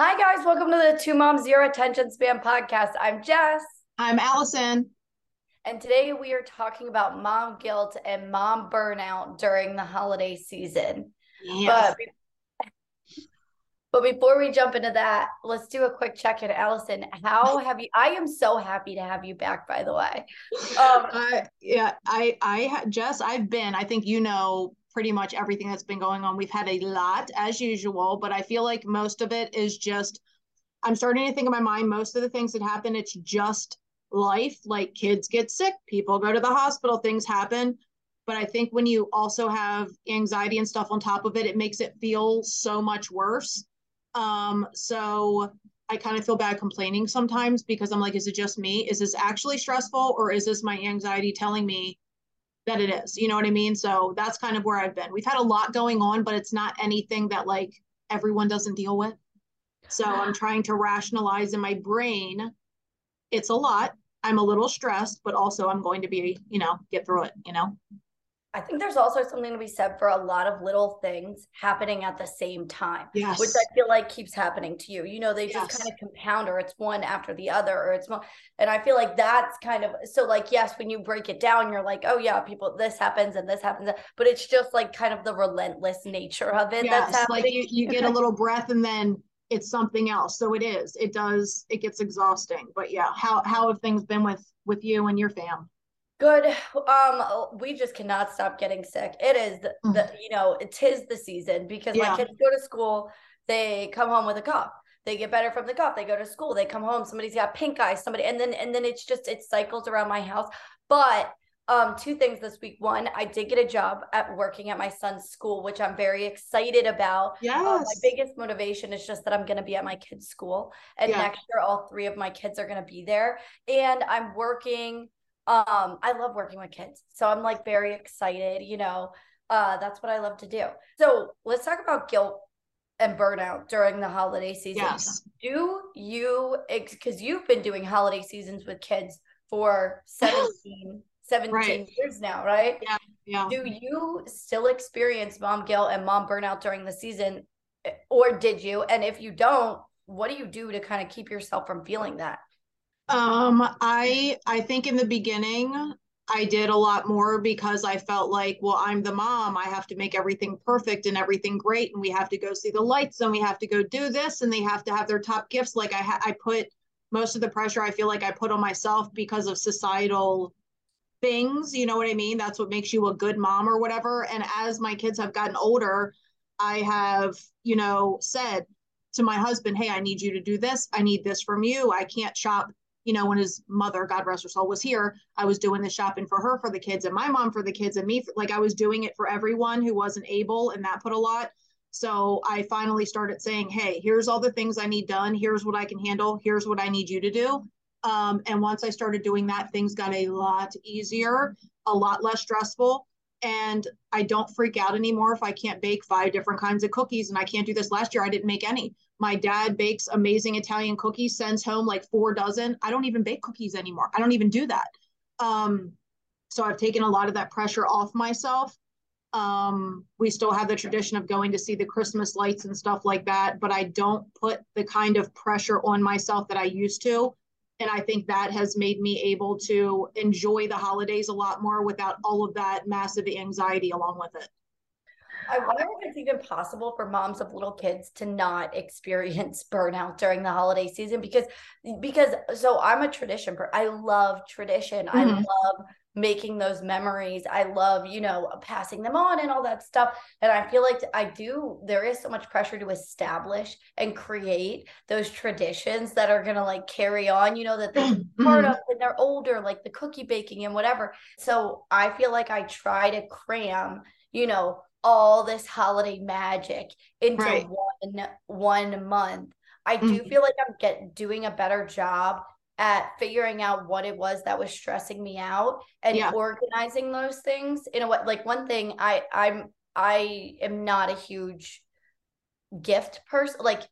Hi, guys. Welcome to the Two Moms Zero Attention Span podcast. I'm Jess. I'm Allison. And today we are talking about mom guilt and mom burnout during the holiday season. Yes. But, but before we jump into that, let's do a quick check in. Allison, how have you? I am so happy to have you back, by the way. Um, uh, yeah, I, I, Jess, I've been, I think you know pretty much everything that's been going on. We've had a lot as usual, but I feel like most of it is just I'm starting to think in my mind most of the things that happen, it's just life. Like kids get sick, people go to the hospital, things happen. But I think when you also have anxiety and stuff on top of it, it makes it feel so much worse. Um, so I kind of feel bad complaining sometimes because I'm like, is it just me? Is this actually stressful or is this my anxiety telling me that it is. You know what I mean? So that's kind of where I've been. We've had a lot going on, but it's not anything that like everyone doesn't deal with. So I'm trying to rationalize in my brain. It's a lot. I'm a little stressed, but also I'm going to be, you know, get through it, you know? I think there's also something to be said for a lot of little things happening at the same time, yes. which I feel like keeps happening to you. You know, they just yes. kind of compound, or it's one after the other, or it's more. And I feel like that's kind of so. Like, yes, when you break it down, you're like, oh yeah, people, this happens and this happens, but it's just like kind of the relentless nature of it. Yes, that's happening. like you, you get a little breath and then it's something else. So it is. It does. It gets exhausting. But yeah, how how have things been with with you and your fam? Good. Um, we just cannot stop getting sick. It is the, the mm. you know, it is the season because yeah. my kids go to school, they come home with a cough. They get better from the cough. They go to school, they come home, somebody's got pink eye, somebody, and then and then it's just it cycles around my house. But um, two things this week. One, I did get a job at working at my son's school, which I'm very excited about. Yes. Uh, my biggest motivation is just that I'm going to be at my kid's school, and yeah. next year all three of my kids are going to be there. And I'm working um i love working with kids so i'm like very excited you know uh that's what i love to do. So let's talk about guilt and burnout during the holiday season. Yes. Do you because you've been doing holiday seasons with kids for 17 17 right. years now right? Yeah yeah. Do you still experience mom guilt and mom burnout during the season or did you? And if you don't what do you do to kind of keep yourself from feeling that um, I I think in the beginning I did a lot more because I felt like, well, I'm the mom. I have to make everything perfect and everything great, and we have to go see the lights, and we have to go do this, and they have to have their top gifts. Like I ha- I put most of the pressure I feel like I put on myself because of societal things. You know what I mean? That's what makes you a good mom or whatever. And as my kids have gotten older, I have, you know, said to my husband, hey, I need you to do this. I need this from you. I can't shop you know, when his mother, God rest her soul, was here, I was doing the shopping for her for the kids and my mom for the kids and me. For, like I was doing it for everyone who wasn't able, and that put a lot. So I finally started saying, hey, here's all the things I need done. Here's what I can handle. Here's what I need you to do. Um, and once I started doing that, things got a lot easier, a lot less stressful. And I don't freak out anymore if I can't bake five different kinds of cookies and I can't do this. Last year, I didn't make any. My dad bakes amazing Italian cookies, sends home like four dozen. I don't even bake cookies anymore. I don't even do that. Um, so I've taken a lot of that pressure off myself. Um, we still have the tradition of going to see the Christmas lights and stuff like that, but I don't put the kind of pressure on myself that I used to. And I think that has made me able to enjoy the holidays a lot more without all of that massive anxiety along with it. I wonder if it's even possible for moms of little kids to not experience burnout during the holiday season because because so I'm a tradition I love tradition. Mm-hmm. I love making those memories. I love, you know, passing them on and all that stuff. And I feel like I do, there is so much pressure to establish and create those traditions that are going to like carry on, you know, that they're mm-hmm. part of when they're older, like the cookie baking and whatever. So I feel like I try to cram, you know, all this holiday magic into right. one one month. I do mm-hmm. feel like I'm get doing a better job at figuring out what it was that was stressing me out and yeah. organizing those things in a way like one thing I I'm I am not a huge gift person like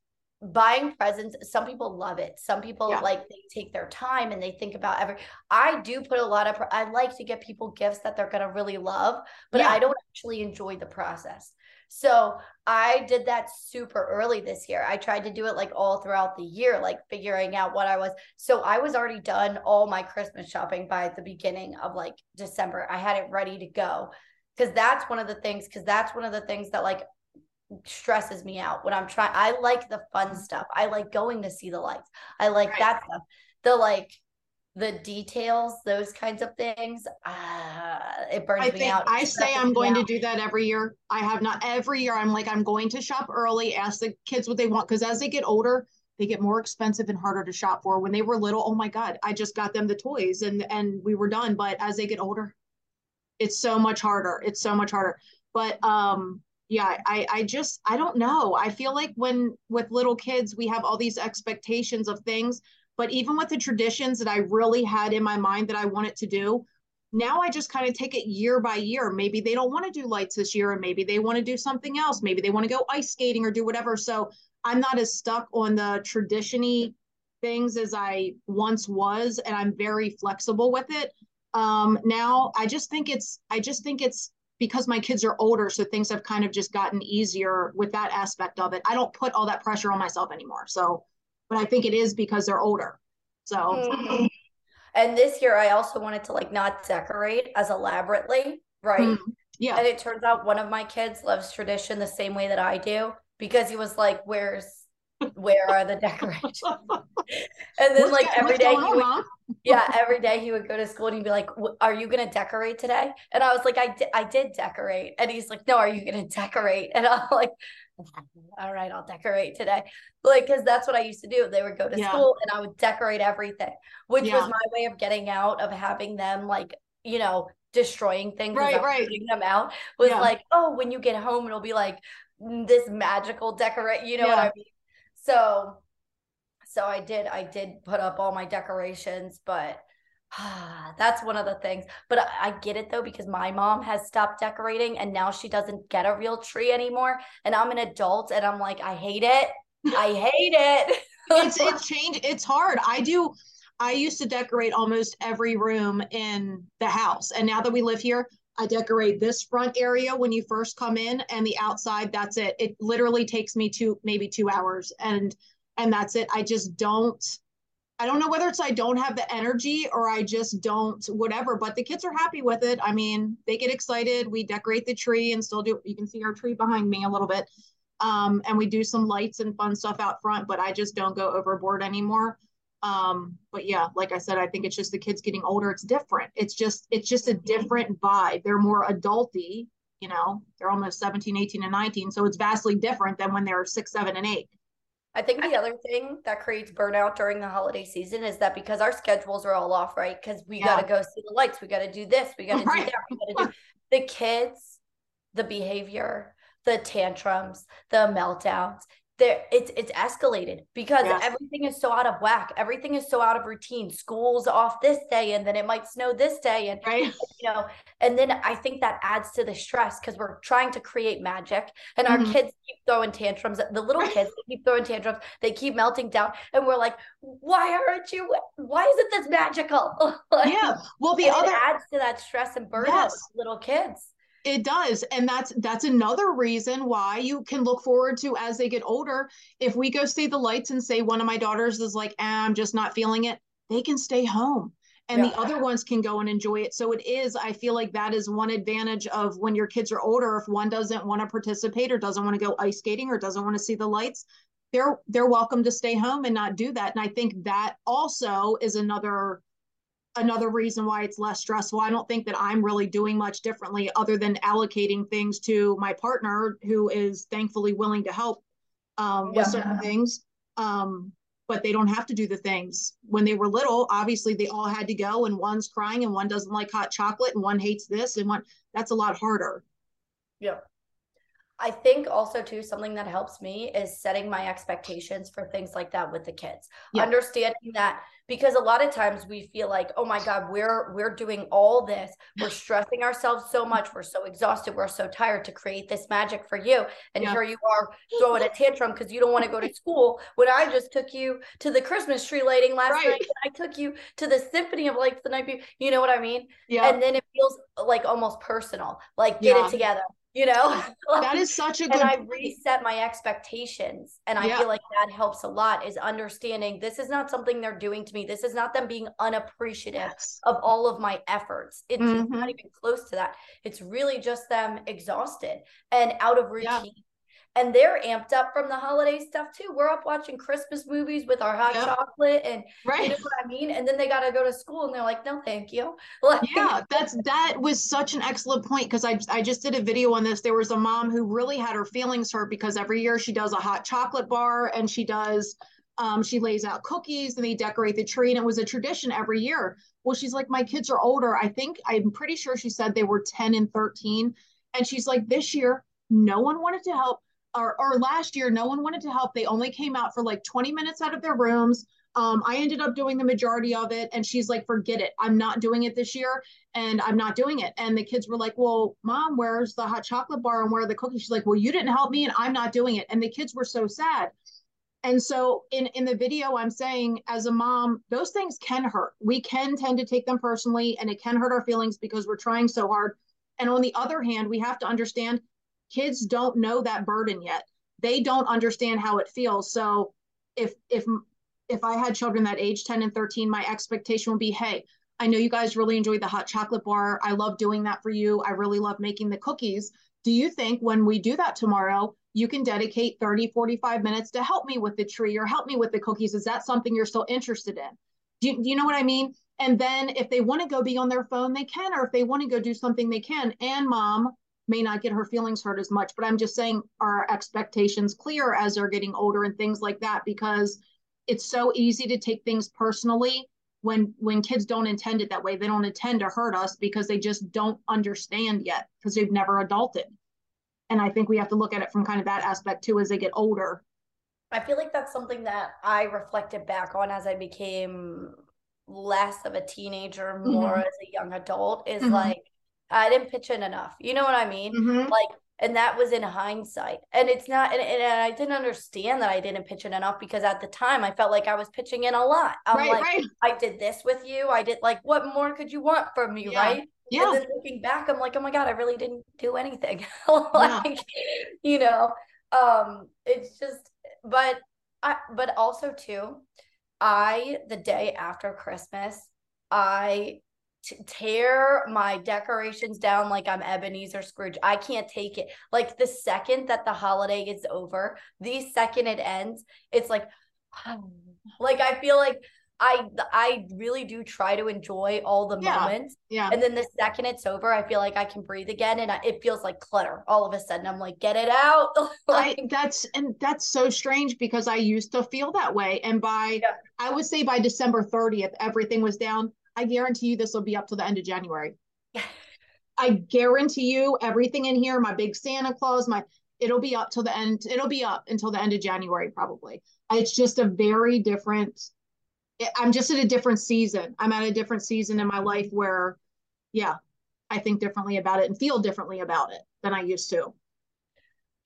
buying presents some people love it some people yeah. like they take their time and they think about every i do put a lot of i like to get people gifts that they're going to really love but yeah. i don't actually enjoy the process So I did that super early this year. I tried to do it like all throughout the year, like figuring out what I was. So I was already done all my Christmas shopping by the beginning of like December. I had it ready to go because that's one of the things, because that's one of the things that like stresses me out when I'm trying. I like the fun mm-hmm. stuff. I like going to see the lights. I like right. that stuff. The like the details, those kinds of things, uh, it burns I me think, out. I say I'm going out. to do that every year. I have not every year. I'm like, I'm going to shop early, ask the kids what they want. Cause as they get older, they get more expensive and harder to shop for. When they were little, oh my God, I just got them the toys and and we were done. But as they get older, it's so much harder. It's so much harder. But um yeah, I I just I don't know. I feel like when with little kids, we have all these expectations of things but even with the traditions that I really had in my mind that I wanted to do, now I just kind of take it year by year. Maybe they don't want to do lights this year, and maybe they want to do something else. Maybe they want to go ice skating or do whatever. So I'm not as stuck on the traditiony things as I once was, and I'm very flexible with it. Um, now I just think it's I just think it's because my kids are older, so things have kind of just gotten easier with that aspect of it. I don't put all that pressure on myself anymore. So but I think it is because they're older. So. Mm-hmm. And this year, I also wanted to like not decorate as elaborately, right? Mm, yeah. And it turns out one of my kids loves tradition the same way that I do because he was like, "Where's where are the decorations?" and then what's like every day, he would, yeah, every day he would go to school and he'd be like, "Are you gonna decorate today?" And I was like, "I did, I did decorate." And he's like, "No, are you gonna decorate?" And I'm like, all right, I'll decorate today. Like, because that's what I used to do. They would go to yeah. school and I would decorate everything, which yeah. was my way of getting out of having them, like, you know, destroying things, right, right. putting them out. Was yeah. like, oh, when you get home, it'll be like mm, this magical decorate. You know what I mean? So, so I did. I did put up all my decorations, but Ah, that's one of the things. But I, I, get it though, because my mom has stopped decorating and now she doesn't get a real tree anymore. And I'm an adult and I'm like, I hate it. I hate it. it's it's changed. It's hard. I do. I used to decorate almost every room in the house. And now that we live here, I decorate this front area when you first come in and the outside, that's it. It literally takes me two, maybe two hours. And and that's it. I just don't I don't know whether it's I don't have the energy or I just don't whatever, but the kids are happy with it. I mean, they get excited. We decorate the tree and still do you can see our tree behind me a little bit. Um, and we do some lights and fun stuff out front, but I just don't go overboard anymore. Um, but yeah, like I said, I think it's just the kids getting older. It's different. It's just it's just a different vibe. They're more adulty, you know, they're almost 17, 18, and 19. So it's vastly different than when they're six, seven, and eight. I think the other thing that creates burnout during the holiday season is that because our schedules are all off, right? Because we yeah. got to go see the lights, we got to do this, we got to right. do that, we got to do the kids, the behavior, the tantrums, the meltdowns there it's it's escalated because yes. everything is so out of whack everything is so out of routine school's off this day and then it might snow this day and right. you know and then i think that adds to the stress because we're trying to create magic and our mm-hmm. kids keep throwing tantrums the little kids keep throwing tantrums they keep melting down and we're like why aren't you why isn't this magical like, yeah well the other adds to that stress and burnout yes. little kids it does and that's that's another reason why you can look forward to as they get older if we go see the lights and say one of my daughters is like eh, i'm just not feeling it they can stay home and yeah. the other ones can go and enjoy it so it is i feel like that is one advantage of when your kids are older if one doesn't want to participate or doesn't want to go ice skating or doesn't want to see the lights they're they're welcome to stay home and not do that and i think that also is another another reason why it's less stressful. I don't think that I'm really doing much differently other than allocating things to my partner who is thankfully willing to help um, yeah. with certain things. Um, but they don't have to do the things. When they were little, obviously they all had to go and one's crying and one doesn't like hot chocolate and one hates this and one that's a lot harder. Yeah. I think also too something that helps me is setting my expectations for things like that with the kids. Yeah. Understanding that because a lot of times we feel like, "Oh my god, we're we're doing all this. We're stressing ourselves so much. We're so exhausted. We're so tired to create this magic for you." And yeah. here you are throwing a tantrum because you don't want to go to school when I just took you to the Christmas tree lighting last right. night. I took you to the symphony of lights the night before. You know what I mean? Yeah. And then it feels like almost personal. Like get yeah. it together you know? That is such a good and i reset my expectations and i yeah. feel like that helps a lot is understanding this is not something they're doing to me. This is not them being unappreciative yes. of all of my efforts. It's mm-hmm. not even close to that. It's really just them exhausted and out of routine. yeah and they're amped up from the holiday stuff too. We're up watching Christmas movies with our hot yep. chocolate and right. you know what I mean? And then they gotta go to school and they're like, no, thank you. Like, yeah, that's that was such an excellent point because I I just did a video on this. There was a mom who really had her feelings hurt because every year she does a hot chocolate bar and she does um, she lays out cookies and they decorate the tree and it was a tradition every year. Well, she's like, my kids are older. I think I'm pretty sure she said they were 10 and 13. And she's like, this year, no one wanted to help or, or last year, no one wanted to help. They only came out for like 20 minutes out of their rooms. Um, I ended up doing the majority of it. And she's like, forget it. I'm not doing it this year. And I'm not doing it. And the kids were like, well, mom, where's the hot chocolate bar and where are the cookies? She's like, well, you didn't help me and I'm not doing it. And the kids were so sad. And so in, in the video, I'm saying as a mom, those things can hurt. We can tend to take them personally and it can hurt our feelings because we're trying so hard. And on the other hand, we have to understand kids don't know that burden yet. They don't understand how it feels. So if if if i had children that age 10 and 13 my expectation would be hey i know you guys really enjoy the hot chocolate bar. I love doing that for you. I really love making the cookies. Do you think when we do that tomorrow you can dedicate 30 45 minutes to help me with the tree or help me with the cookies? Is that something you're still interested in? Do you, do you know what i mean? And then if they want to go be on their phone they can or if they want to go do something they can. And mom may not get her feelings hurt as much. But I'm just saying our expectations clear as they're getting older and things like that because it's so easy to take things personally when when kids don't intend it that way. They don't intend to hurt us because they just don't understand yet because they've never adulted. And I think we have to look at it from kind of that aspect too as they get older. I feel like that's something that I reflected back on as I became less of a teenager, more mm-hmm. as a young adult is mm-hmm. like I didn't pitch in enough. You know what I mean? Mm-hmm. Like, and that was in hindsight. And it's not, and, and, I didn't understand that I didn't pitch in enough because at the time I felt like I was pitching in a lot. I'm right, like, right. I did this with you. I did like, what more could you want from me? Yeah. Right. Yeah. And then looking back, I'm like, oh my God, I really didn't do anything. like, yeah. you know, um, it's just, but I, but also too, I, the day after Christmas, I tear my decorations down like I'm Ebenezer Scrooge. I can't take it. Like the second that the holiday is over, the second it ends, it's like, oh, like I feel like I I really do try to enjoy all the yeah, moments. Yeah. And then the second it's over, I feel like I can breathe again, and I, it feels like clutter. All of a sudden, I'm like, get it out. like, I, that's and that's so strange because I used to feel that way, and by yeah. I would say by December 30th, everything was down. I guarantee you this will be up to the end of January. I guarantee you everything in here, my big Santa Claus, my it'll be up till the end. It'll be up until the end of January, probably. It's just a very different. I'm just at a different season. I'm at a different season in my life where, yeah, I think differently about it and feel differently about it than I used to.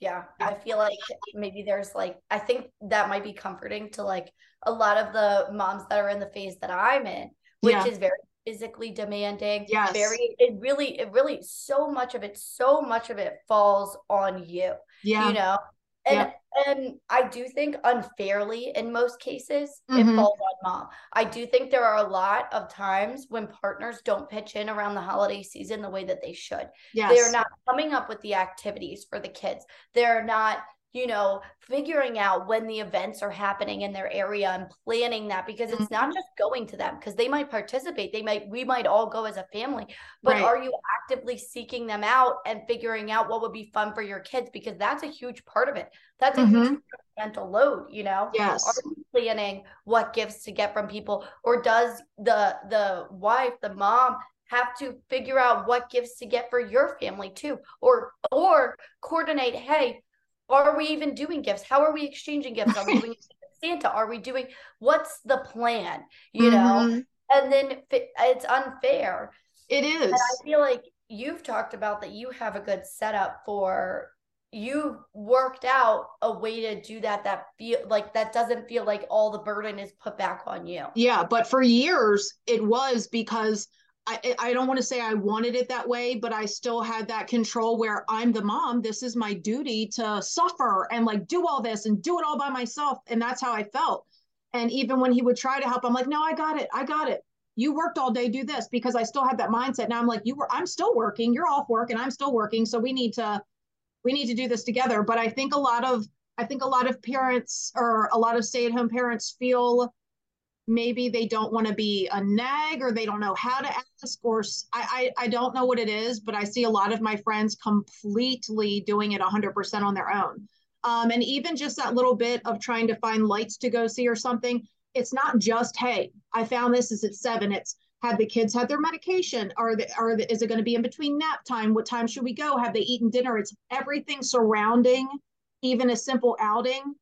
Yeah, I feel like maybe there's like I think that might be comforting to like a lot of the moms that are in the phase that I'm in which yeah. is very physically demanding. Yes. Very it really, it really so much of it, so much of it falls on you. Yeah. You know? And yeah. and I do think unfairly in most cases mm-hmm. it falls on mom. I do think there are a lot of times when partners don't pitch in around the holiday season the way that they should. Yes. They're not coming up with the activities for the kids. They're not you know, figuring out when the events are happening in their area and planning that because it's mm-hmm. not just going to them because they might participate. They might, we might all go as a family, but right. are you actively seeking them out and figuring out what would be fun for your kids? Because that's a huge part of it. That's a mm-hmm. huge mental load, you know? Yes. Are you planning what gifts to get from people or does the, the wife, the mom, have to figure out what gifts to get for your family too or or coordinate hey are we even doing gifts? How are we exchanging gifts? Are we doing Santa? Are we doing what's the plan? You mm-hmm. know, and then it's unfair. It is. And I feel like you've talked about that you have a good setup for you worked out a way to do that that feel like that doesn't feel like all the burden is put back on you. Yeah, but for years it was because I, I don't want to say I wanted it that way, but I still had that control where I'm the mom. This is my duty to suffer and like do all this and do it all by myself. And that's how I felt. And even when he would try to help, I'm like, no, I got it. I got it. You worked all day, do this because I still have that mindset. Now I'm like, you were, I'm still working. You're off work and I'm still working. So we need to, we need to do this together. But I think a lot of, I think a lot of parents or a lot of stay at home parents feel maybe they don't want to be a nag or they don't know how to ask or I, I, I don't know what it is but i see a lot of my friends completely doing it 100% on their own. Um, and even just that little bit of trying to find lights to go see or something it's not just hey i found this is at seven it's have the kids had their medication? Are the, are the, is it going to be in between nap time? What time should we go? Have they eaten dinner? It's everything surrounding even a simple outing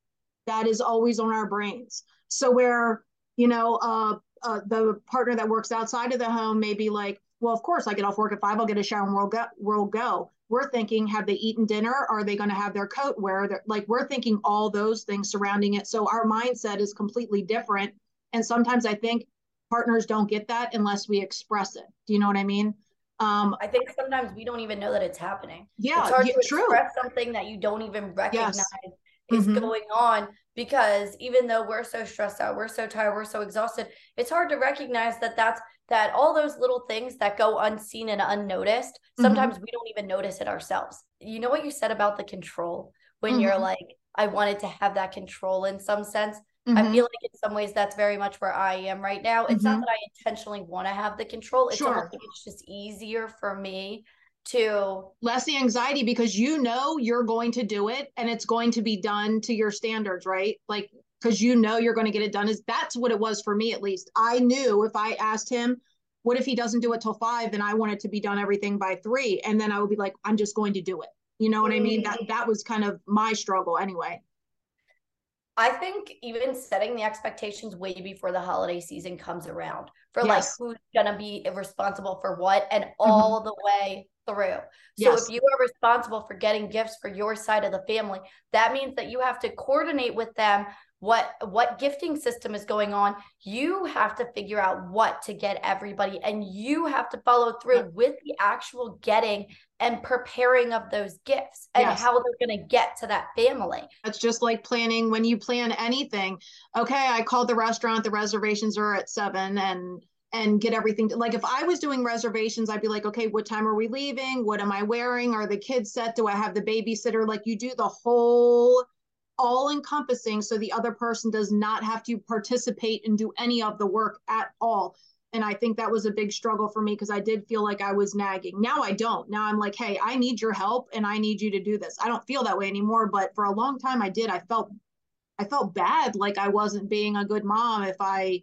that is always on our brains. So where you know, uh, uh, the partner that works outside of the home may be like, well, of course, I get off work at five, I'll get a shower and we'll go. We'll go. We're thinking, have they eaten dinner? Are they going to have their coat wear? Like we're thinking all those things surrounding it. So our mindset is completely different. And sometimes I think partners don't get that unless we express it. Do you know what I mean? Um, I think sometimes we don't even know that it's happening. Yeah, it's hard yeah, to true. express something that you don't even recognize yes. Is mm-hmm. going on because even though we're so stressed out, we're so tired, we're so exhausted, it's hard to recognize that that's that all those little things that go unseen and unnoticed, mm-hmm. sometimes mm-hmm. we don't even notice it ourselves. You know what you said about the control when mm-hmm. you're like, I wanted to have that control in some sense. Mm-hmm. I feel like in some ways that's very much where I am right now. It's not mm-hmm. that I intentionally want to have the control. It's sure. almost like it's just easier for me to less the anxiety because you know you're going to do it and it's going to be done to your standards, right? Like because you know you're going to get it done is that's what it was for me at least. I knew if I asked him, what if he doesn't do it till five, then I want it to be done everything by three. And then I would be like, I'm just going to do it. You know what I mean? That that was kind of my struggle anyway. I think even setting the expectations way before the holiday season comes around for yes. like who's gonna be responsible for what and mm-hmm. all mm-hmm. the way through. So yes. if you are responsible for getting gifts for your side of the family, that means that you have to coordinate with them what what gifting system is going on. You have to figure out what to get everybody and you have to follow through with the actual getting and preparing of those gifts and yes. how they're going to get to that family. It's just like planning when you plan anything. Okay, I called the restaurant, the reservations are at 7 and and get everything to, like if i was doing reservations i'd be like okay what time are we leaving? What am i wearing? Are the kids set? Do i have the babysitter? Like you do the whole all encompassing so the other person does not have to participate and do any of the work at all. And i think that was a big struggle for me because i did feel like i was nagging. Now i don't. Now i'm like hey i need your help and i need you to do this. I don't feel that way anymore but for a long time i did. I felt i felt bad like i wasn't being a good mom if i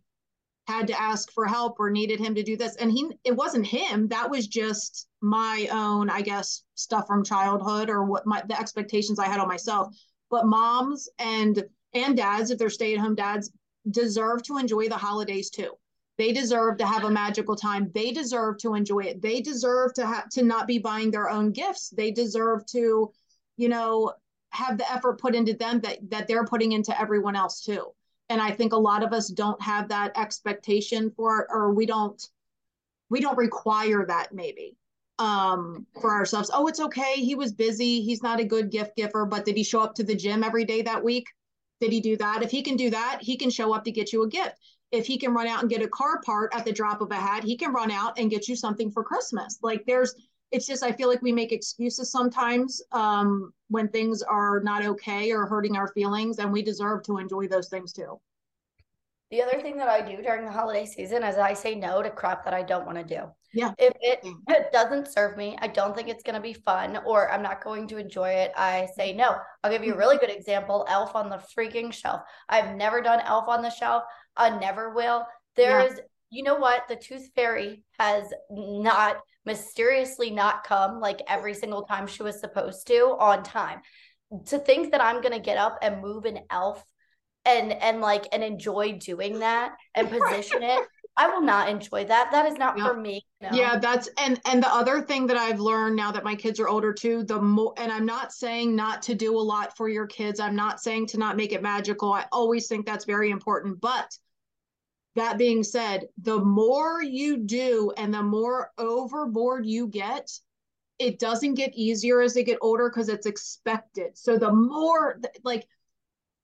had to ask for help or needed him to do this. And he it wasn't him. That was just my own i guess stuff from childhood or what my the expectations i had on myself. But moms and and dads if they're stay-at-home dads deserve to enjoy the holidays too. They deserve to have a magical time. They deserve to enjoy it. They deserve to have to not be buying their own gifts. They deserve to you know have the effort put into them that that they're putting into everyone else too and i think a lot of us don't have that expectation for or we don't we don't require that maybe um for ourselves. Oh it's okay. He was busy. He's not a good gift giver but did he show up to the gym every day that week? Did he do that? If he can do that he can show up to get you a gift. If he can run out and get a car part at the drop of a hat he can run out and get you something for christmas. Like there's it's just i feel like we make excuses sometimes um, when things are not okay or hurting our feelings and we deserve to enjoy those things too. The other thing that i do during the holiday season is i say no to crap that i don't want to do. Yeah. If it, it doesn't serve me i don't think it's going to be fun or i'm not going to enjoy it i say no. I'll give you a really good example elf on the freaking shelf. I've never done elf on the shelf i never will. There yeah. is, you know what? The tooth fairy has not mysteriously not come like every single time she was supposed to on time. To think that I'm gonna get up and move an elf and and like and enjoy doing that and position it I will not enjoy that. That is not yeah. for me. No. Yeah, that's and and the other thing that I've learned now that my kids are older too, the more and I'm not saying not to do a lot for your kids. I'm not saying to not make it magical. I always think that's very important, but that being said, the more you do and the more overboard you get, it doesn't get easier as they get older because it's expected. So the more like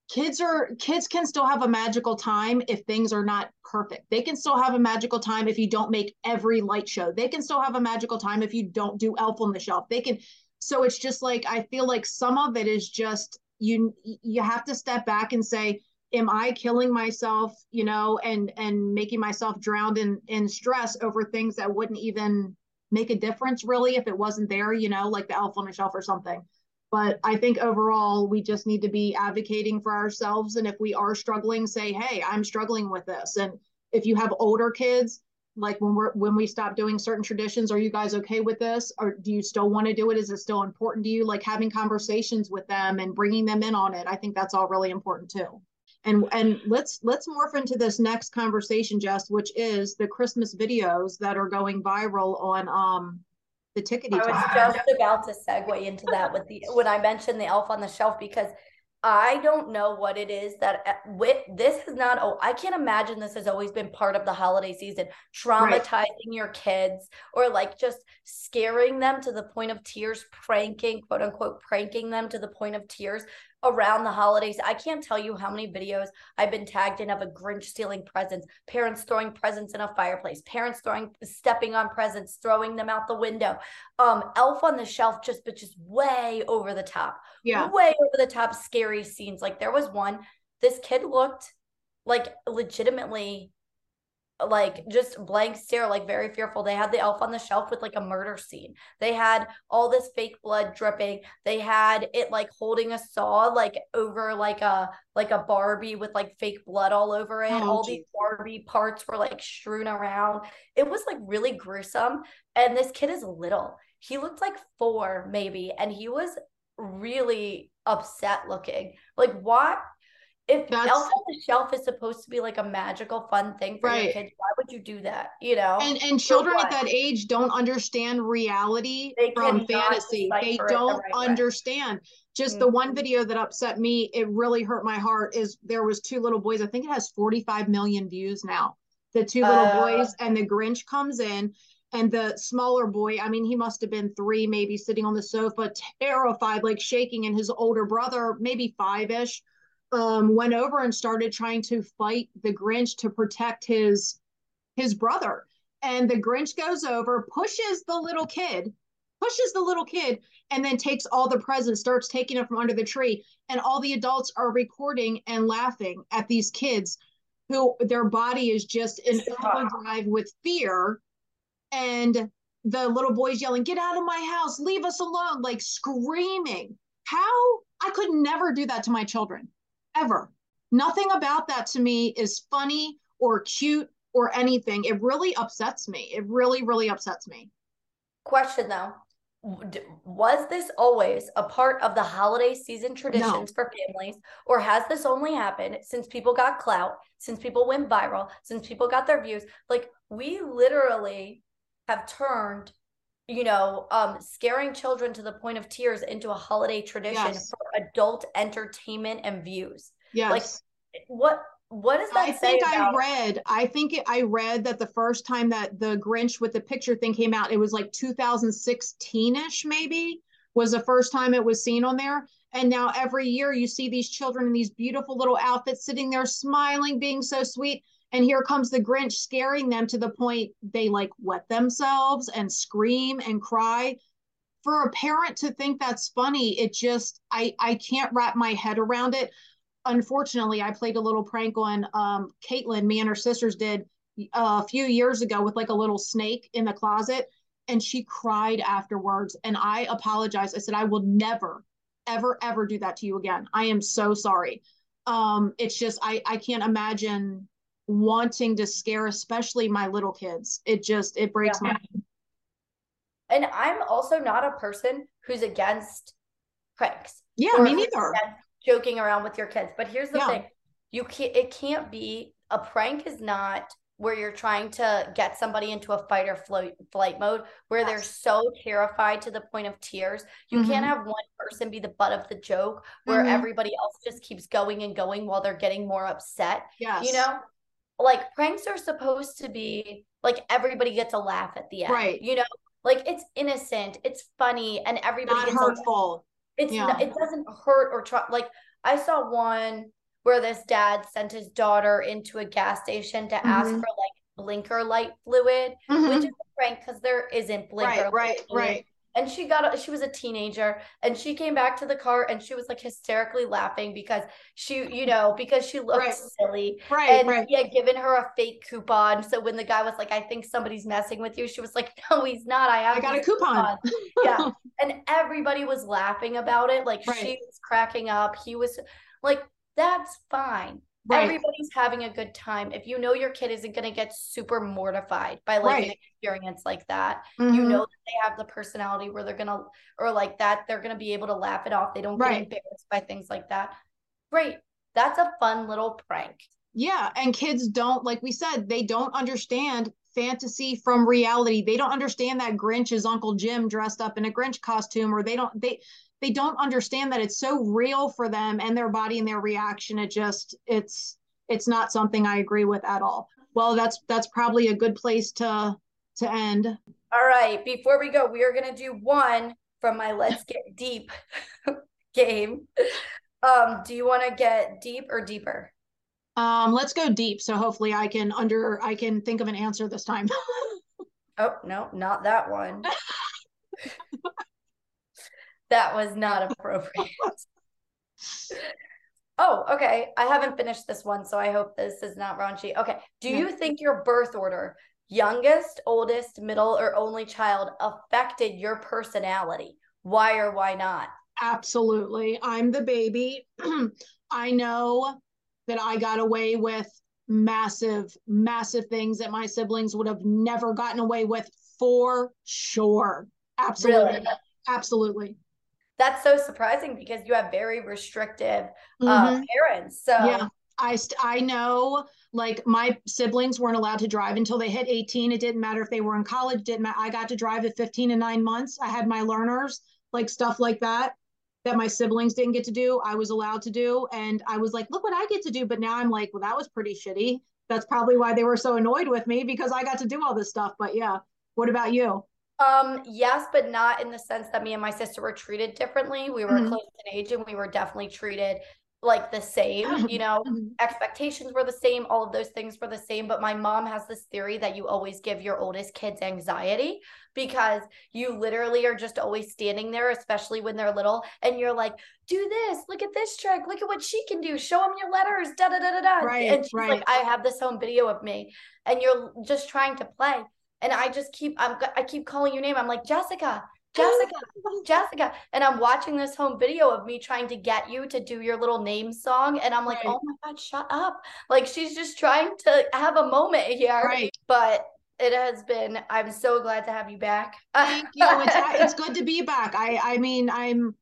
kids are kids can still have a magical time if things are not perfect. They can still have a magical time if you don't make every light show. They can still have a magical time if you don't do Elf on the Shelf. They can so it's just like I feel like some of it is just you you have to step back and say am i killing myself you know and and making myself drowned in in stress over things that wouldn't even make a difference really if it wasn't there you know like the elf on the shelf or something. But i think overall we just need to be advocating for ourselves. And if we are struggling say hey i'm struggling with this. And if you have older kids like when we're when we stop doing certain traditions are you guys okay with this? Or do you still want to do it? Is it still important to you? Like having conversations with them and bringing them in on it i think that's all really important too and and let's let's morph into this next conversation jess which is the christmas videos that are going viral on um the tickety i was just about to segue into that with the when i mentioned the elf on the shelf because I don't know what it is that uh, with this is not oh I can't imagine this has always been part of the holiday season. Traumatizing right. your kids or like just scaring them to the point of tears pranking quote unquote pranking them to the point of tears around the holidays. I can't tell you how many videos I've been tagged in of a Grinch stealing presents, parents throwing presents in a fireplace, parents throwing stepping on presents, throwing them out the window. Um, Elf on the Shelf just but just way over the top. Yeah. Way over the top scary scenes. Like there was one, this kid looked like legitimately like just blank stare, like very fearful. They had the elf on the shelf with like a murder scene. They had all this fake blood dripping. They had it like holding a saw like over like a like a Barbie with like fake blood all over it. Oh, all geez. these Barbie parts were like strewn around. It was like really gruesome. And this kid is little. He looked like four maybe, and he was really upset looking. Like what if That's, Elf on the Shelf is supposed to be like a magical, fun thing for right. your kids, why would you do that? You know, and and children at that age don't understand reality they from fantasy. They don't the right understand. Way. Just mm-hmm. the one mm-hmm. video that upset me, it really hurt my heart. Is there was two little boys. I think it has 45 million views now. The two little uh, boys and the Grinch comes in and the smaller boy i mean he must have been three maybe sitting on the sofa terrified like shaking and his older brother maybe five-ish um, went over and started trying to fight the Grinch to protect his his brother. And the Grinch goes over, pushes the little kid, pushes the little kid, and then takes all the presents, starts taking it from under the tree. And all the adults are recording and laughing at these kids who their body is just in overdrive with fear. And the little boy's yelling, Get out of my house, leave us alone, like screaming. How I could never do that to my children ever. Nothing about that to me is funny or cute or anything. It really upsets me. It really, really upsets me. Question though was this always a part of the holiday season traditions no. for families or has this only happened since people got clout since people went viral since people got their views like we literally have turned you know, um, scaring children to the point of tears into a holiday tradition yes. for adult entertainment and views. Yes. Like what what does that I think about- I read. I think it, I read that the first time that the Grinch with the picture thing came out, it was like 2016ish, maybe was the first time it was seen on there. And now every year you see these children in these beautiful little outfits sitting there smiling, being so sweet. And here comes the Grinch scaring them to the point they like wet themselves and scream and cry. For a parent to think that's funny, it just I I can't wrap my head around it. Unfortunately, I played a little prank on um Caitlin, me and her sisters did a few years ago with like a little snake in the closet and she cried afterwards and I apologized. I said I will never ever ever do that to you again. I am so sorry. Um it's just I I can't imagine wanting to scare especially my little kids it just it breaks yeah. my and i'm also not a person who's against pranks yeah me neither joking around with your kids but here's the yeah. thing you can't it can't be a prank is not where you're trying to get somebody into a fight or flight, flight mode where yes. they're so terrified to the point of tears. You mm-hmm. can't have one person be the butt of the joke where mm-hmm. everybody else just keeps going and going while they're getting more upset. Yes. You know, like pranks are supposed to be like everybody gets a laugh at the end. Right. You know, like it's innocent, it's funny, and everybody not gets hurtful. it's Yeah. not, it doesn't hurt or try like I saw one where this dad sent his daughter into a gas station to ask Mhm. for like blinker light fluid, Mhm. which is a prank because there isn't blinker right, light right, right. And she got she was a teenager and she came back to the car and she was like hysterically laughing because she, you know, because she looked Right. silly. Right, And right. he had given her a fake coupon. So when the guy was like, I think somebody's messing with you, she was like, No, he's not. I have I got a this coupon. yeah. And everybody was laughing about it. Like Right. she was cracking up. He was like, that's fine. Right. Everybody's having a good time. If you know your kid isn't going to get super mortified by like an experience like that, you Mhm. know that they have the personality where they're going to, or like that, they're going to be able to laugh it off. They don't Right. get embarrassed by things like that. Great. That's a fun little prank. Yeah, and kids don't, like we said, they don't understand fantasy from reality. They don't understand that Grinch is Uncle Jim dressed up in a Grinch costume, or they don't they they don't understand that it's so real for them and their body and their reaction. It just it's it's not something I agree with at all. Well, that's that's probably a good place to to end. All right. Before we go, we are going to do one from my Let's Get Deep game. Um, do you want to get deep or deeper? Um, let's go deep. So hopefully I can under I can think of an answer this time. Oh, no, not that one. that was not appropriate. oh, okay. I haven't finished this one, so I hope this is not raunchy. Okay. Do Yeah. you think your birth order, youngest, oldest, middle, or only child, affected your personality? Why or why not? Absolutely. I'm the baby. I know that I got away with massive, massive things that my siblings would have never gotten away with for sure. Absolutely. Really? Absolutely. That's so surprising because you have very restrictive Mhm. uh, parents. So Yeah. I st- I know like my siblings weren't allowed to drive until they hit 18. It didn't matter if they were in college, didn't matter. I got to drive at 15 and 9 months. I had my learners, like stuff like that that my siblings didn't get to do. I was allowed to do and I was like, look what I get to do, but now I'm like, well that was pretty shitty. That's probably why they were so annoyed with me because I got to do all this stuff. But yeah. What about you? Um, yes, but not in the sense that me and my sister were treated differently. We were Mhm. close in age and we were definitely treated like the same, you know, expectations were the same, all of those things were the same. But my mom has this theory that you always give your oldest kids anxiety because you literally are just always standing there, especially when they're little, and you're like, do this, look at this trick, look at what she can do, show them your letters, da da da da da. Right, and she's right. like, I have this home video of me, and you're just trying to play. And I just keep I'm I keep calling your name. I'm like, Jessica, oh, Jessica, Jessica. And I'm watching this home video of me trying to get you to do your little name song. And I'm like, Right. oh my God, shut up. Like she's just trying to have a moment here. Right. But it has been, I'm so glad to have you back. Thank you. It's it's good to be back. I I mean, I'm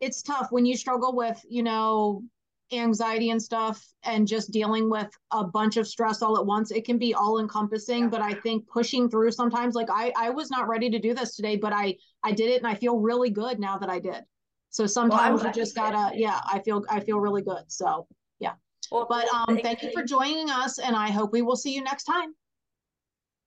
it's tough when you struggle with, you know, anxiety and stuff and just dealing with a bunch of stress all at once. It can be all encompassing, Yeah. but I think pushing through sometimes like I I was not ready to do this today, but I I did it and I feel really good now that I did. So sometimes you you just gotta yeah, I feel I feel really good. So, yeah Well, but um thank you for joining us and I hope we will see you next time.